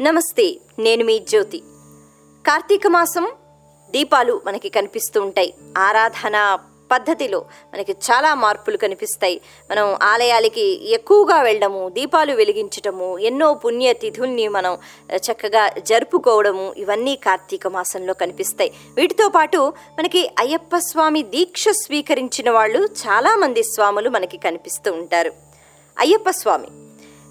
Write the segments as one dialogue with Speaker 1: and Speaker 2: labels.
Speaker 1: నమస్తే నేను మీ జ్యోతి. కార్తీక మాసం దీపాలు మనకి కనిపిస్తూ ఉంటాయి. ఆరాధన పద్ధతిలో మనకి చాలా మార్పులు కనిపిస్తాయి. మనం ఆలయాలకి ఎక్కువగా వెళ్ళడము దీపాలు వెలిగించటము ఎన్నో పుణ్యతిథుల్ని మనం చక్కగా జరుపుకోవడము ఇవన్నీ కార్తీక మాసంలో కనిపిస్తాయి. వీటితో పాటు మనకి అయ్యప్ప స్వామి దీక్ష స్వీకరించిన వాళ్ళు చాలామంది స్వాములు మనకి కనిపిస్తూ ఉంటారు. అయ్యప్ప స్వామి.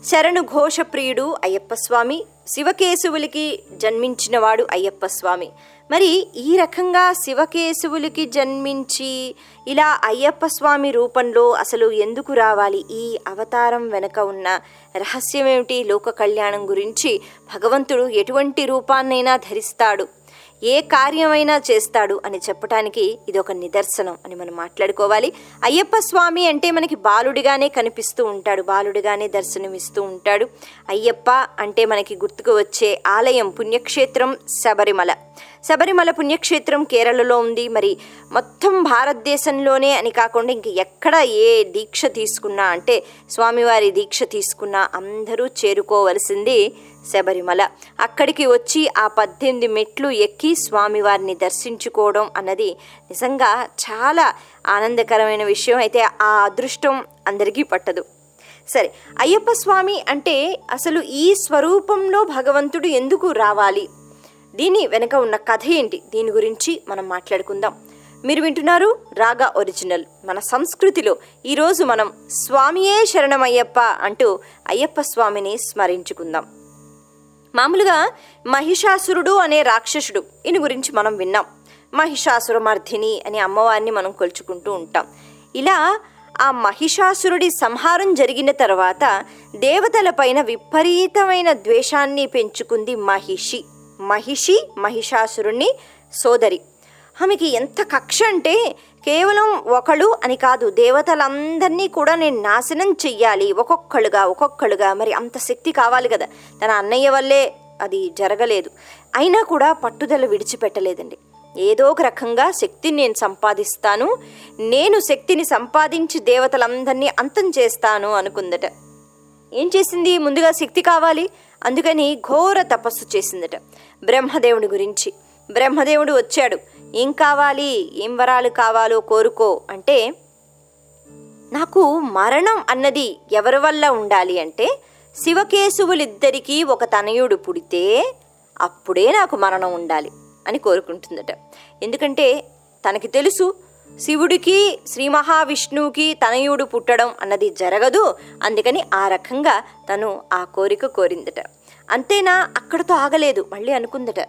Speaker 1: శరణు ఘోషప్రియుడు అయ్యప్ప స్వామి శివకేశవులకి జన్మించినవాడు అయ్యప్ప స్వామి మరి ఈ రకంగా శివకేశవులకి జన్మించి ఇలా అయ్యప్ప స్వామి రూపంలో అసలు ఎందుకు రావాలి? ఈ అవతారం వెనుక ఉన్న రహస్యం ఏమిటి లోక కళ్యాణం గురించి భగవంతుడు ఎటువంటి రూపాన్నైనా ధరిస్తాడు. ఏ కార్యమైనా చేస్తాడు అని చెప్పటానికి ఇది ఒక నిదర్శనం అని మనం మాట్లాడుకోవాలి. అయ్యప్ప స్వామి అంటే మనకి బాలుడిగానే కనిపిస్తూ ఉంటాడు బాలుడిగానే దర్శనమిస్తూ ఉంటాడు. అయ్యప్ప అంటే మనకి గుర్తుకు వచ్చే ఆలయం పుణ్యక్షేత్రం శబరిమల. శబరిమల పుణ్యక్షేత్రం కేరళలో ఉంది. మరి మొత్తం భారతదేశంలోనే అని కాకుండా ఇంక ఎక్కడ ఏ దీక్ష తీసుకున్నా అంటే స్వామివారి దీక్ష తీసుకున్నా అందరూ చేరుకోవలసింది శబరిమల. అక్కడికి వచ్చి ఆ పద్దెనిమిది మెట్లు ఎక్కి స్వామివారిని దర్శించుకోవడం అన్నది నిజంగా చాలా ఆనందకరమైన విషయం. అయితే ఆ అదృష్టం అందరికీ పట్టదు. సరే అయ్యప్ప స్వామి అంటే అసలు ఈ స్వరూపంలో భగవంతుడు ఎందుకు రావాలి? దీని వెనక ఉన్న కథ ఏంటి? దీని గురించి మనం మాట్లాడుకుందాం. మీరు వింటున్నారు రాగా ఒరిజినల్. మన సంస్కృతిలో ఈరోజు మనం స్వామియే శరణమయ్యప్ప అంటూ అయ్యప్ప స్వామిని స్మరించుకుందాం. మామూలుగా మహిషాసురుడు అనే రాక్షసుడు. ఈయన గురించి మనం విన్నాం. మహిషాసురమర్ధిని అనే అమ్మవారిని మనం కొలుచుకుంటూ ఉంటాం. ఇలా ఆ మహిషాసురుడి సంహారం జరిగిన తర్వాత దేవతలపైన విపరీతమైన ద్వేషాన్ని పెంచుకుంది మహిషి. మహిషి మహిషాసురుణ్ణి సోదరి. ఆమెకి ఎంత కక్ష అంటే కేవలం ఒకళ్ళు అని కాదు దేవతలందరినీ కూడా నేను నాశనం చెయ్యాలి. ఒక్కొక్కళ్ళుగా ఒక్కొక్కళ్ళుగా. మరి అంత శక్తి కావాలి కదా. తన అన్నయ్య వల్లే అది జరగలేదు. అయినా కూడా పట్టుదల విడిచిపెట్టలేదండి. ఏదో ఒక రకంగా శక్తిని నేను సంపాదిస్తాను. నేను శక్తిని సంపాదించి దేవతలందరినీ అంతం చేస్తాను అనుకుందట. ఏం చేసింది? ముందుగా శక్తి కావాలి. అందుకని ఘోర తపస్సు చేసిందట బ్రహ్మదేవుడి గురించి. బ్రహ్మదేవుడు వచ్చాడు. ఏం కావాలి? ఏం వరాలు కావాలో కోరుకో అంటే నాకు మరణం అన్నది ఎవరి వల్ల ఉండాలి అంటే శివకేశవులిద్దరికీ ఒక తనయుడు పుడితే అప్పుడే నాకు మరణం ఉండాలి అని కోరుకుంటుందట. ఎందుకంటే తనకి తెలుసు శివుడికి శ్రీ మహావిష్ణువుకి తనయుడు పుట్టడం అన్నది జరగదు. అందుకని ఆ రకంగా తను ఆ కోరిక కోరిందట. అంతేనా? అక్కడతో ఆగలేదు. మళ్ళీ అనుకుందట.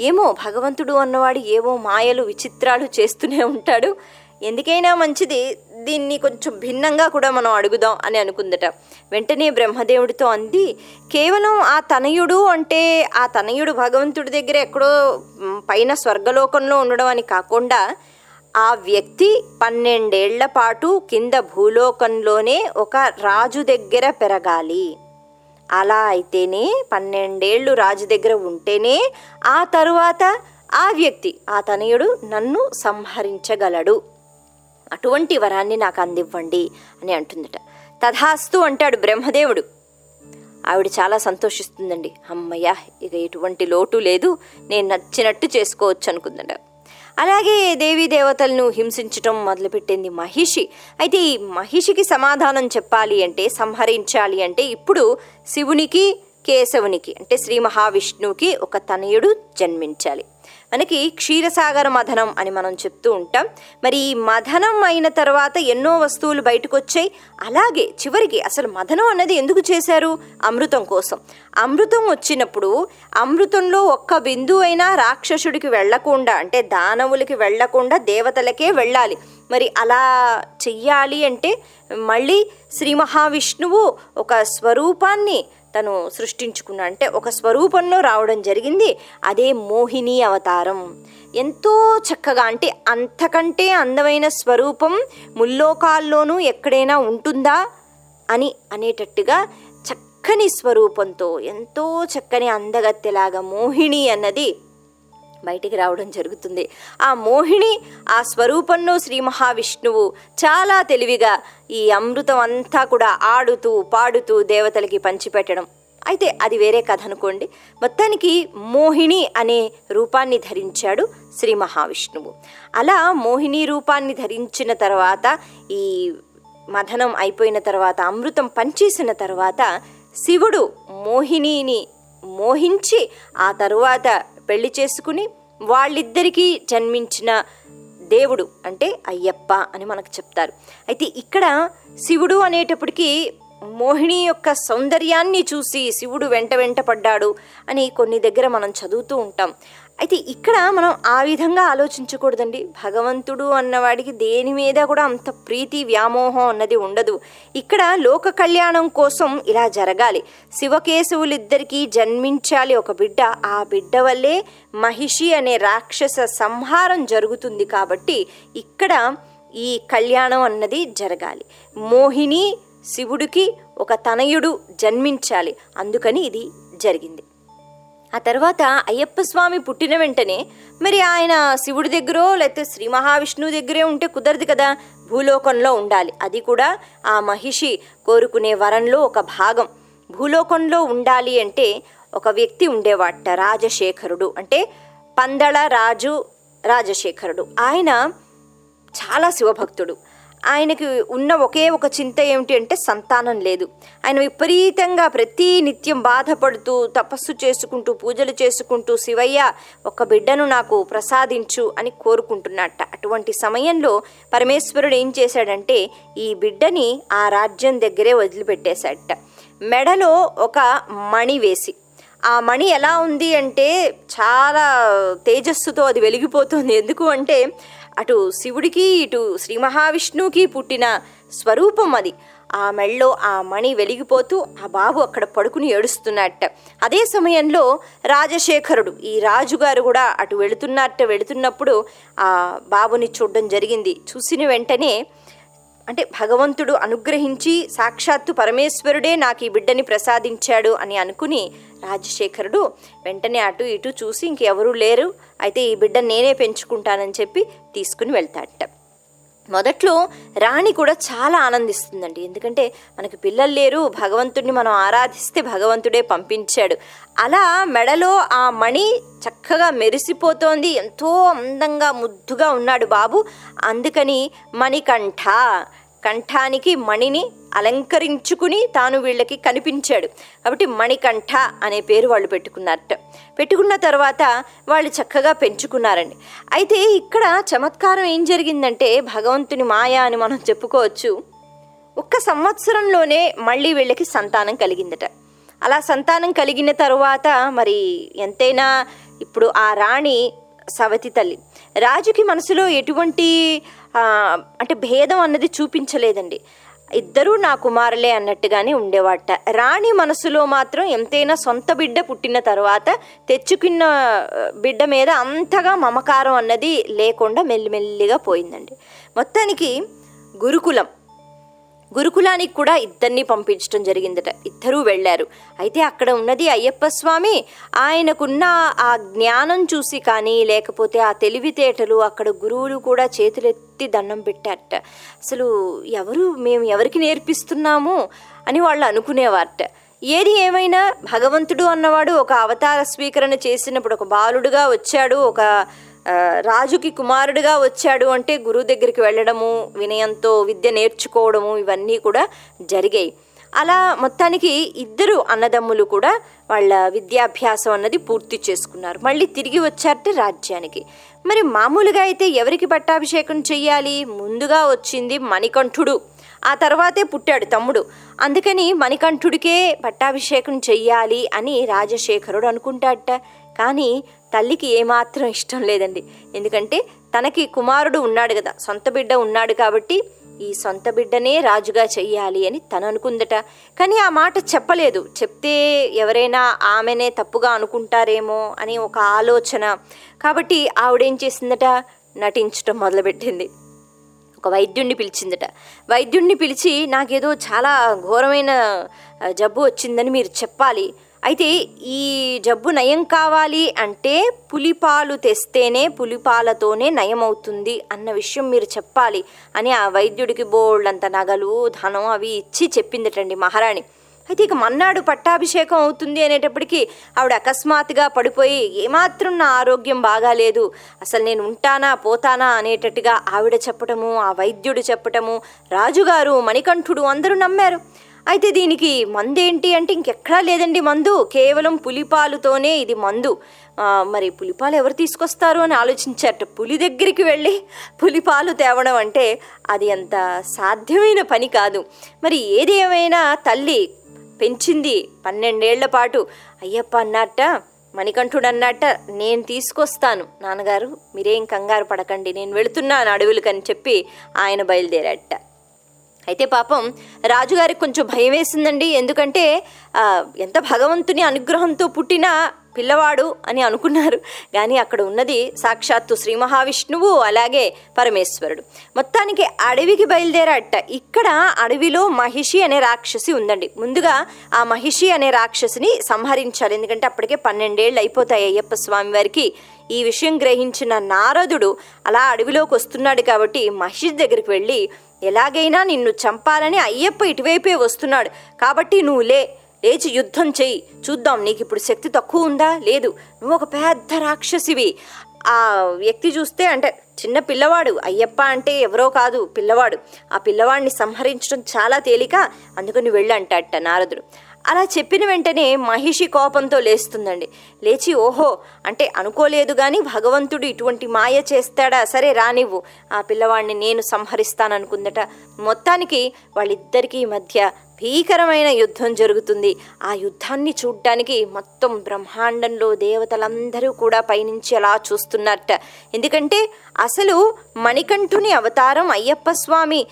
Speaker 1: ఏమో భగవంతుడు అన్నవాడు ఏవో మాయలు విచిత్రాలు చేస్తూనే ఉంటాడు. ఎందుకైనా మంచిది దీన్ని కొంచెం భిన్నంగా కూడా మనం అడుగుదాం అని అనుకుందట. వెంటనే బ్రహ్మదేవుడితో అంది కేవలం ఆ తనయుడు అంటే ఆ తనయుడు భగవంతుడి దగ్గర ఎక్కడో పైన స్వర్గలోకంలో ఉండడం అని కాకుండా ఆ వ్యక్తి పన్నెండేళ్ళ పాటు కింద భూలోకంలోనే ఒక రాజు దగ్గర పెరగాలి. అలా అయితేనే పన్నెండేళ్ళు రాజు దగ్గర ఉంటేనే ఆ తరువాత ఆ వ్యక్తి ఆ తనయుడు నన్ను సంహరించగలడు. అటువంటి వరాన్ని నాకు అందివ్వండి అని అంటుందట. తథాస్తు అంటాడు బ్రహ్మదేవుడు. ఆవిడ చాలా సంతోషిస్తుందండి. అమ్మయ్యా ఇక ఎటువంటి లోటు లేదు. నేను నచ్చినట్టు చేసుకోవచ్చు అనుకుందట. అలాగే దేవీ దేవతలను హింసించటం మొదలుపెట్టింది మహిషి. అయితే ఈ మహిషికి సమాధానం చెప్పాలి అంటే సంహరించాలి అంటే ఇప్పుడు శివునికి కేశవునికి అంటే శ్రీ మహావిష్ణువుకి ఒక తనయుడు జన్మించాలి. మనకి క్షీరసాగర మథనం అని మనం చెప్తూ ఉంటాం. మరి ఈ మథనం అయిన తర్వాత ఎన్నో వస్తువులు బయటకు వచ్చాయి అలాగే చివరికి అసలు మథనం అన్నది ఎందుకు చేశారు? అమృతం కోసం. అమృతం వచ్చినప్పుడు అమృతంలో ఒక్క బిందువు అయినా రాక్షసుడికి వెళ్ళకుండా అంటే దానవులకి వెళ్ళకుండా దేవతలకే వెళ్ళాలి. మరి అలా చెయ్యాలి అంటే మళ్ళీ శ్రీ మహావిష్ణువు ఒక స్వరూపాన్ని తను సృష్టించుకున్న అంటే ఒక స్వరూపంలో రావడం జరిగింది. అదే మోహిని అవతారం. ఎంతో చక్కగా అంటే అంతకంటే అందమైన స్వరూపం ముల్లోకాల్లోనూ ఎక్కడైనా ఉంటుందా అని అనేటట్టుగా చక్కని స్వరూపంతో ఎంతో చక్కని అందగత్తెలాగా మోహిని అన్నది బయటికి రావడం జరుగుతుంది. ఆ మోహిని ఆ స్వరూపంలో శ్రీ మహావిష్ణువు చాలా తెలివిగా ఈ అమృతం అంతా కూడా ఆడుతూ పాడుతూ దేవతలకి పంచిపెట్టడం. అయితే అది వేరే కథ అనుకోండి. మొత్తానికి మోహిని అనే రూపాన్ని ధరించాడు శ్రీ మహావిష్ణువు. అలా మోహిని రూపాన్ని ధరించిన తర్వాత ఈ మథనం అయిపోయిన తర్వాత అమృతం పంచేసిన తర్వాత శివుడు మోహినిని మోహించి ఆ తరువాత పెళ్ళి చేసుకుని వాళ్ళిద్దరికీ జన్మించిన దేవుడు అంటే అయ్యప్ప అని మనకు చెప్తారు. అయితే ఇక్కడ శివుడు అనేటప్పటికీ మోహిని యొక్క సౌందర్యాన్ని చూసి శివుడు వెంట వెంట పడ్డాడు అని కొన్ని దగ్గర మనం చదువుతూ ఉంటాం. అయితే ఇక్కడ మనం ఆ విధంగా ఆలోచించకూడదండి. భగవంతుడు అన్నవాడికి దేని మీద కూడా అంత ప్రీతి వ్యామోహం అన్నది ఉండదు. ఇక్కడ లోక కళ్యాణం కోసం ఇలా జరగాలి. శివకేశవులిద్దరికీ జన్మించాలి ఒక బిడ్డ. ఆ బిడ్డ వల్లే మహిషి అనే రాక్షస సంహారం జరుగుతుంది కాబట్టి ఇక్కడ ఈ కళ్యాణం అన్నది జరగాలి. మోహిని శివుడికి ఒక తనయుడు జన్మించాలి. అందుకని ఇది జరిగింది. ఆ తర్వాత అయ్యప్ప స్వామి పుట్టిన వెంటనే మరి ఆయన శివుడి దగ్గరో లేకపోతే శ్రీ మహావిష్ణువు దగ్గరే ఉంటే కుదరదు కదా భూలోకంలో ఉండాలి. అది కూడా ఆ మహిషి కోరుకునే వరంలో ఒక భాగం. భూలోకంలో ఉండాలి అంటే ఒక వ్యక్తి ఉండేవాట రాజశేఖరుడు. అంటే పందళ రాజు రాజశేఖరుడు. ఆయన చాలా శివభక్తుడు. ఆయనకి ఉన్న ఒకే ఒక చింత ఏమిటి అంటే సంతానం లేదు. ఆయన విపరీతంగా ప్రతి నిత్యం బాధపడుతూ తపస్సు చేసుకుంటూ పూజలు చేసుకుంటూ శివయ్య ఒక బిడ్డను నాకు ప్రసాదించు అని కోరుకుంటున్నట్ట. అటువంటి సమయంలో పరమేశ్వరుడు ఏం చేశాడంటే ఈ బిడ్డని ఆ రాజ్యం దగ్గరే వదిలిపెట్టేశాడట. మెడలో ఒక మణి వేసి ఆ మణి ఎలా ఉంది అంటే చాలా తేజస్సుతో అది వెలిగిపోతుంది. ఎందుకు అంటే అటు శివుడికి ఇటు శ్రీ మహావిష్ణువుకి పుట్టిన స్వరూపం అది. ఆ మెళ్ళో ఆ మణి వెలిగిపోతూ ఆ బాబు అక్కడ పడుకుని ఏడుస్తున్నట్ట. అదే సమయంలో రాజశేఖరుడు ఈ రాజుగారు కూడా అటు వెళుతున్నట్ట వెళుతున్నప్పుడు ఆ బాబుని చూడడం జరిగింది. చూసిన వెంటనే అంటే భగవంతుడు అనుగ్రహించి సాక్షాత్తు పరమేశ్వరుడే నాకు ఈ బిడ్డని ప్రసాదించాడు అని అనుకుని రాజశేఖరుడు వెంటనే అటు ఇటు చూసి ఇంకెవరూ లేరు. అయితే ఈ బిడ్డ నేనే పెంచుకుంటానని చెప్పి తీసుకుని వెళ్తాడట. మొదట్లో రాణి కూడా చాలా ఆనందిస్తుందండి. ఎందుకంటే మనకి పిల్లలు లేరు భగవంతుడిని మనం ఆరాధిస్తే భగవంతుడే పంపించాడు. అలా మెడలో ఆ మణి చక్క చక్కగా మెరిసిపోతోంది. ఎంతో అందంగా ముద్దుగా ఉన్నాడు బాబు. అందుకని మణికంఠ కంఠానికి మణిని అలంకరించుకుని తాను వీళ్ళకి కనిపించాడు. కాబట్టి మణికంఠ అనే పేరు వాళ్ళు పెట్టుకున్నారట. పెట్టుకున్న తర్వాత వాళ్ళు చక్కగా పెంచుకున్నారండి. అయితే ఇక్కడ చమత్కారం ఏం జరిగిందంటే భగవంతుని మాయ అని మనం చెప్పుకోవచ్చు. ఒక్క సంవత్సరంలోనే మళ్ళీ వీళ్ళకి సంతానం కలిగిందట. అలా సంతానం కలిగిన తరువాత మరి ఎంతైనా ఇప్పుడు ఆ రాణి సవతి తల్లి. రాజుకి మనసులో ఎటువంటి అంటే భేదం అన్నది చూపించలేదండి. ఇద్దరూ నా కుమారులే అన్నట్టుగానే ఉండేవాట. రాణి మనసులో మాత్రం ఎంతైనా సొంత బిడ్డ పుట్టిన తర్వాత తెచ్చుకున్న బిడ్డ మీద అంతగా మమకారం అన్నది లేకుండా మెల్లిమెల్లిగా పోయిందండి. మొత్తానికి గురుకులం గురుకులానికి కూడా ఇద్దరిని పంపించడం జరిగిందట. ఇద్దరూ వెళ్ళారు. అయితే అక్కడ ఉన్నది అయ్యప్ప స్వామి ఆయనకున్న ఆ జ్ఞానం చూసి కానీ లేకపోతే ఆ తెలివితేటలు అక్కడ గురువులు కూడా చేతులెత్తి దండం పెట్టారట. అసలు ఎవరు మేము ఎవరికి నేర్పిస్తున్నాము అని వాళ్ళు అనుకునేవారట. ఏది ఏమైనా భగవంతుడు అన్నవాడు ఒక అవతార స్వీకరణ చేసినప్పుడు ఒక బాలుడుగా వచ్చాడు ఒక రాజుకి కుమారుడిగా వచ్చాడు అంటే గురువు దగ్గరికి వెళ్ళడము వినయంతో విద్య నేర్చుకోవడము ఇవన్నీ కూడా జరిగాయి. అలా మొత్తానికి ఇద్దరు అన్నదమ్ములు కూడా వాళ్ళ విద్యాభ్యాసం అన్నది పూర్తి చేసుకున్నారు. మళ్ళీ తిరిగి వచ్చారట రాజ్యానికి. మరి మామూలుగా అయితే ఎవరికి పట్టాభిషేకం చెయ్యాలి? ముందుగా వచ్చింది మణికంఠుడు. ఆ తర్వాతే పుట్టాడు తమ్ముడు. అందుకని మణికంఠుడికే పట్టాభిషేకం చెయ్యాలి అని రాజశేఖరుడు అనుకుంటాడట. కానీ తల్లికి ఏమాత్రం ఇష్టం లేదండి. ఎందుకంటే తనకి కుమారుడు ఉన్నాడు కదా సొంత బిడ్డ ఉన్నాడు కాబట్టి ఈ సొంత బిడ్డనే రాజుగా చెయ్యాలి అని తను అనుకుందట. కానీ ఆ మాట చెప్పలేదు. చెప్తే ఎవరైనా ఆమెనే తప్పుగా అనుకుంటారేమో అని ఒక ఆలోచన. కాబట్టి ఆవిడేం చేసిందట? నటించడం మొదలుపెట్టింది. ఒక వైద్యుణ్ణి పిలిచిందట. వైద్యుణ్ణి పిలిచి నాకేదో చాలా ఘోరమైన జబ్బు వచ్చిందని మీరు చెప్పాలి. అయితే ఈ జబ్బు నయం కావాలి అంటే పులిపాలు తెస్తేనే పులిపాలతోనే నయం అవుతుంది అన్న విషయం మీరు చెప్పాలి అని ఆ వైద్యుడికి బోల్డంత నగలు ధనం అవి ఇచ్చి చెప్పిందిటండి మహారాణి. అయితే ఇక మన్నాడు పట్టాభిషేకం అవుతుంది అనేటప్పటికీ ఆవిడ అకస్మాత్తుగా పడిపోయి ఏమాత్రం నా ఆరోగ్యం బాగాలేదు అసలు నేను ఉంటానా పోతానా అనేటట్టుగా ఆవిడ చెప్పటము ఆ వైద్యుడు చెప్పటము రాజుగారు మణికంఠుడు అందరూ నమ్మారు. అయితే దీనికి మందు ఏంటి అంటే ఇంకెక్కడా లేదండి మందు. కేవలం పులిపాలుతోనే ఇది మందు. మరి పులిపాలు ఎవరు తీసుకొస్తారు అని ఆలోచించారట. పులి దగ్గరికి వెళ్ళి పులిపాలు తేవడం అంటే అది అంత సాధ్యమైన పని కాదు. మరి ఏది ఏమైనా తల్లి పెంచింది పన్నెండేళ్ళ పాటు. అయ్యప్ప అన్నట్ట మణికంఠుడు అన్నట్ట నేను తీసుకొస్తాను. నాన్నగారు మీరేం కంగారు పడకండి. నేను వెళుతున్నాను అడవులకని చెప్పి ఆయన బయలుదేరట అయితే పాపం రాజుగారికి కొంచెం భయం వేసిందండి. ఎందుకంటే ఎంత భగవంతుని అనుగ్రహంతో పుట్టిన పిల్లవాడు అని అనుకున్నారు. కానీ అక్కడ ఉన్నది సాక్షాత్తు శ్రీ మహావిష్ణువు అలాగే పరమేశ్వరుడు. మొత్తానికి అడవికి బయలుదేరట. ఇక్కడ అడవిలో మహిషి అనే రాక్షసి ఉందండి. ముందుగా ఆ మహిషి అనే రాక్షసిని సంహరించాలి. ఎందుకంటే అప్పటికే పన్నెండేళ్ళు అయిపోతాయి అయ్యప్ప స్వామి వారికి. ఈ విషయం గ్రహించిన నారదుడు అలా అడవిలోకి వస్తున్నాడు కాబట్టి మహిషి దగ్గరికి వెళ్ళి ఎలాగైనా నిన్ను చంపాలని అయ్యప్ప ఇటువైపే వస్తున్నాడు. కాబట్టి నువ్వు లే లేచి యుద్ధం చెయ్యి. చూద్దాం నీకు ఇప్పుడు శక్తి తక్కువ ఉందా? లేదు. నువ్వు ఒక పెద్ద రాక్షసివి. ఆ వ్యక్తి చూస్తే అంటే చిన్న పిల్లవాడు. అయ్యప్ప అంటే ఎవరో కాదు పిల్లవాడు. ఆ పిల్లవాడిని సంహరించడం చాలా తేలిక. అందుకని వెళ్ళంటట నారదుడు. అలా చెప్పిన వెంటనే మహిషి కోపంతో లేస్తుందండి. లేచి ఓహో అంటే అనుకోలేదు కానీ భగవంతుడు ఇటువంటి మాయ చేస్తాడా? సరే రానివ్వు ఆ పిల్లవాడిని నేను సంహరిస్తాననుకుందట. మొత్తానికి వాళ్ళిద్దరికీ మధ్య భీకరమైన యుద్ధం జరుగుతుంది. ఆ యుద్ధాన్ని చూడ్డానికి మొత్తం బ్రహ్మాండంలో దేవతలందరూ కూడా పైనుంచి అలా చూస్తున్నట్ట. ఎందుకంటే అసలు మణికంఠుని అవతారం అయ్యప్ప స్వామి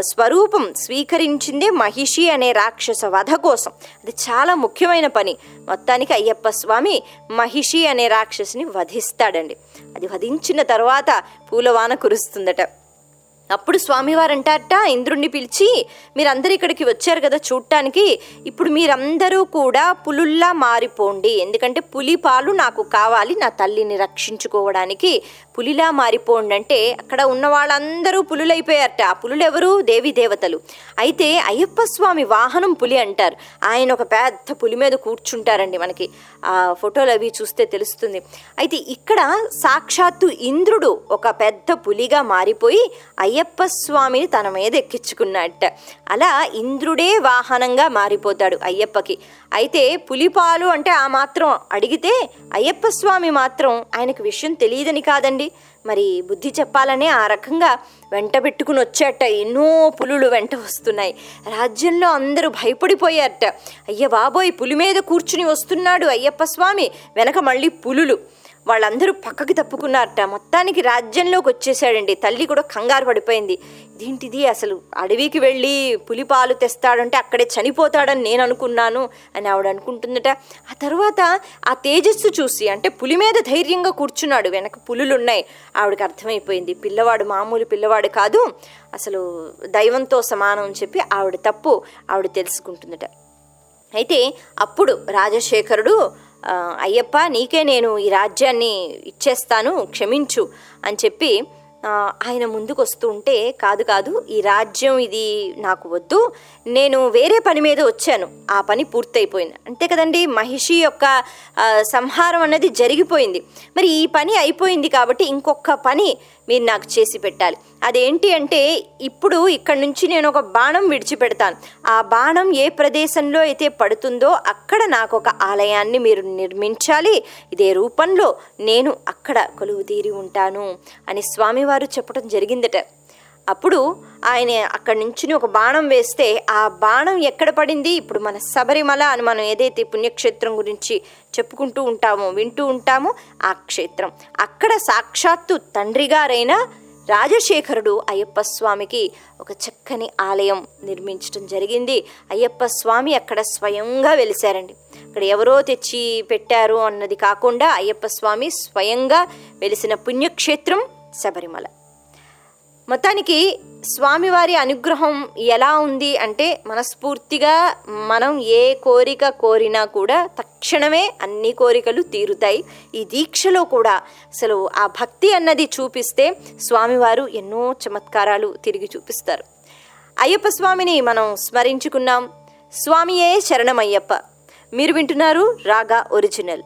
Speaker 1: స్వరూపం స్వీకరించిందే మహిషి అనే రాక్షస వధ కోసం. అది చాలా ముఖ్యమైన పని. మొత్తానికి అయ్యప్ప స్వామి మహిషి అనే రాక్షసిని వధిస్తాడండి. అది వధించిన తర్వాత పూలవాన కురుస్తుందట. అప్పుడు స్వామివారు అంటారట ఇంద్రుణ్ణి పిలిచి మీరందరూ ఇక్కడికి వచ్చారు కదా చూడటానికి ఇప్పుడు మీరందరూ కూడా పులుల్లా మారిపోండి. ఎందుకంటే పులి పాలు నాకు కావాలి నా తల్లిని రక్షించుకోవడానికి. పులిలా మారిపోండి అంటే అక్కడ ఉన్న వాళ్ళందరూ పులులైపోయారట. ఆ పులులెవరు? దేవి దేవతలు. అయితే అయ్యప్ప స్వామి వాహనం పులి అంటారు. ఆయన ఒక పెద్ద పులి మీద కూర్చుంటారండి మనకి. ఆ ఫోటోలు అవి చూస్తే తెలుస్తుంది. అయితే ఇక్కడ సాక్షాత్తు ఇంద్రుడు ఒక పెద్ద పులిగా మారిపోయి అయ్యప్ప స్వామిని తన మీద ఎక్కించుకున్నట్ట. అలా ఇంద్రుడే వాహనంగా మారిపోతాడు అయ్యప్పకి. అయితే పులిపాలు అంటే ఆ మాత్రం అడిగితే అయ్యప్ప స్వామి మాత్రం ఆయనకు విషయం తెలియదని కాదండి. మరి బుద్ధి చెప్పాలనే ఆ రకంగా వెంట పెట్టుకుని వచ్చాట. ఎన్నో పులులు వెంట వస్తున్నాయి. రాజ్యంలో అందరూ భయపడిపోయారట అయ్య బాబోయ్ పులి మీద కూర్చుని వస్తున్నాడు అయ్యప్ప స్వామి. వెనక మళ్ళీ పులులు. వాళ్ళందరూ పక్కకి తప్పుకున్నారట. మొత్తానికి రాజ్యంలోకి వచ్చేసాడండి తల్లి కూడా కంగారు పడిపోయింది. ఇదేంటిది అసలు అడవికి వెళ్ళి పులిపాలు తెస్తాడంటే అక్కడే చనిపోతాడని నేను అనుకున్నాను అని ఆవిడ అనుకుంటుందట. ఆ తర్వాత ఆ తేజస్సు చూసి అంటే పులి మీద ధైర్యంగా కూర్చున్నాడు. వెనక పులులు ఉన్నాయి ఆవిడకి అర్థమైపోయింది. పిల్లవాడు మామూలు పిల్లవాడు కాదు. అసలు దైవంతో సమానం అని చెప్పి ఆవిడ తప్పు ఆవిడ తెలుసుకుంటుందట. అయితే అప్పుడు రాజశేఖరుడు అయ్యప్ప నీకే నేను ఈ రాజ్యాన్ని ఇచ్చేస్తాను క్షమించు అని చెప్పి ఆయన ముందుకు వస్తుంటే కాదు కాదు ఈ రాజ్యం ఇది నాకు వద్దు. నేను వేరే పని మీద వచ్చాను. ఆ పని పూర్తయిపోయింది. అంతే కదండి మహిషి యొక్క సంహారం అన్నది జరిగిపోయింది. మరి ఈ పని అయిపోయింది కాబట్టి ఇంకొక పని మీరు నాకు చేసి పెట్టాలి. అదేంటి అంటే ఇప్పుడు ఇక్కడ నుంచి నేను ఒక బాణం విడిచిపెడతాను. ఆ బాణం ఏ ప్రదేశంలో అయితే పడుతుందో అక్కడ నాకు ఒక ఆలయాన్ని మీరు నిర్మించాలి. ఇదే రూపంలో నేను అక్కడ కొలువు తీరి ఉంటాను అని స్వామివారు చెప్పడం జరిగిందట. అప్పుడు ఆయన అక్కడి నుంచి ఒక బాణం వేస్తే ఆ బాణం ఎక్కడ పడింది? ఇప్పుడు మన శబరిమల అని మనం ఏదైతే పుణ్యక్షేత్రం గురించి చెప్పుకుంటూ ఉంటామో వింటూ ఉంటామో ఆ క్షేత్రం. అక్కడ సాక్షాత్తు తండ్రి గారైన రాజశేఖరుడు అయ్యప్ప స్వామికి ఒక చక్కని ఆలయం నిర్మించడం జరిగింది. అయ్యప్ప స్వామి అక్కడ స్వయంగా వెలిశారండి. అక్కడ ఎవరో తెచ్చి పెట్టారు అన్నది కాకుండా అయ్యప్ప స్వామి స్వయంగా వెలిసిన పుణ్యక్షేత్రం శబరిమల. మొత్తానికి స్వామివారి అనుగ్రహం ఎలా ఉంది అంటే మనస్ఫూర్తిగా మనం ఏ కోరిక కోరినా కూడా తక్షణమే అన్ని కోరికలు తీరుతాయి. ఈ దీక్షలో కూడా అసలు ఆ భక్తి అన్నది చూపిస్తే స్వామివారు ఎన్నో చమత్కారాలు తిరిగి చూపిస్తారు. అయ్యప్ప స్వామిని మనం స్మరించుకున్నాం. స్వామియే శరణమయ్యప్ప. మీరు వింటున్నారు రాగా ఒరిజినల్.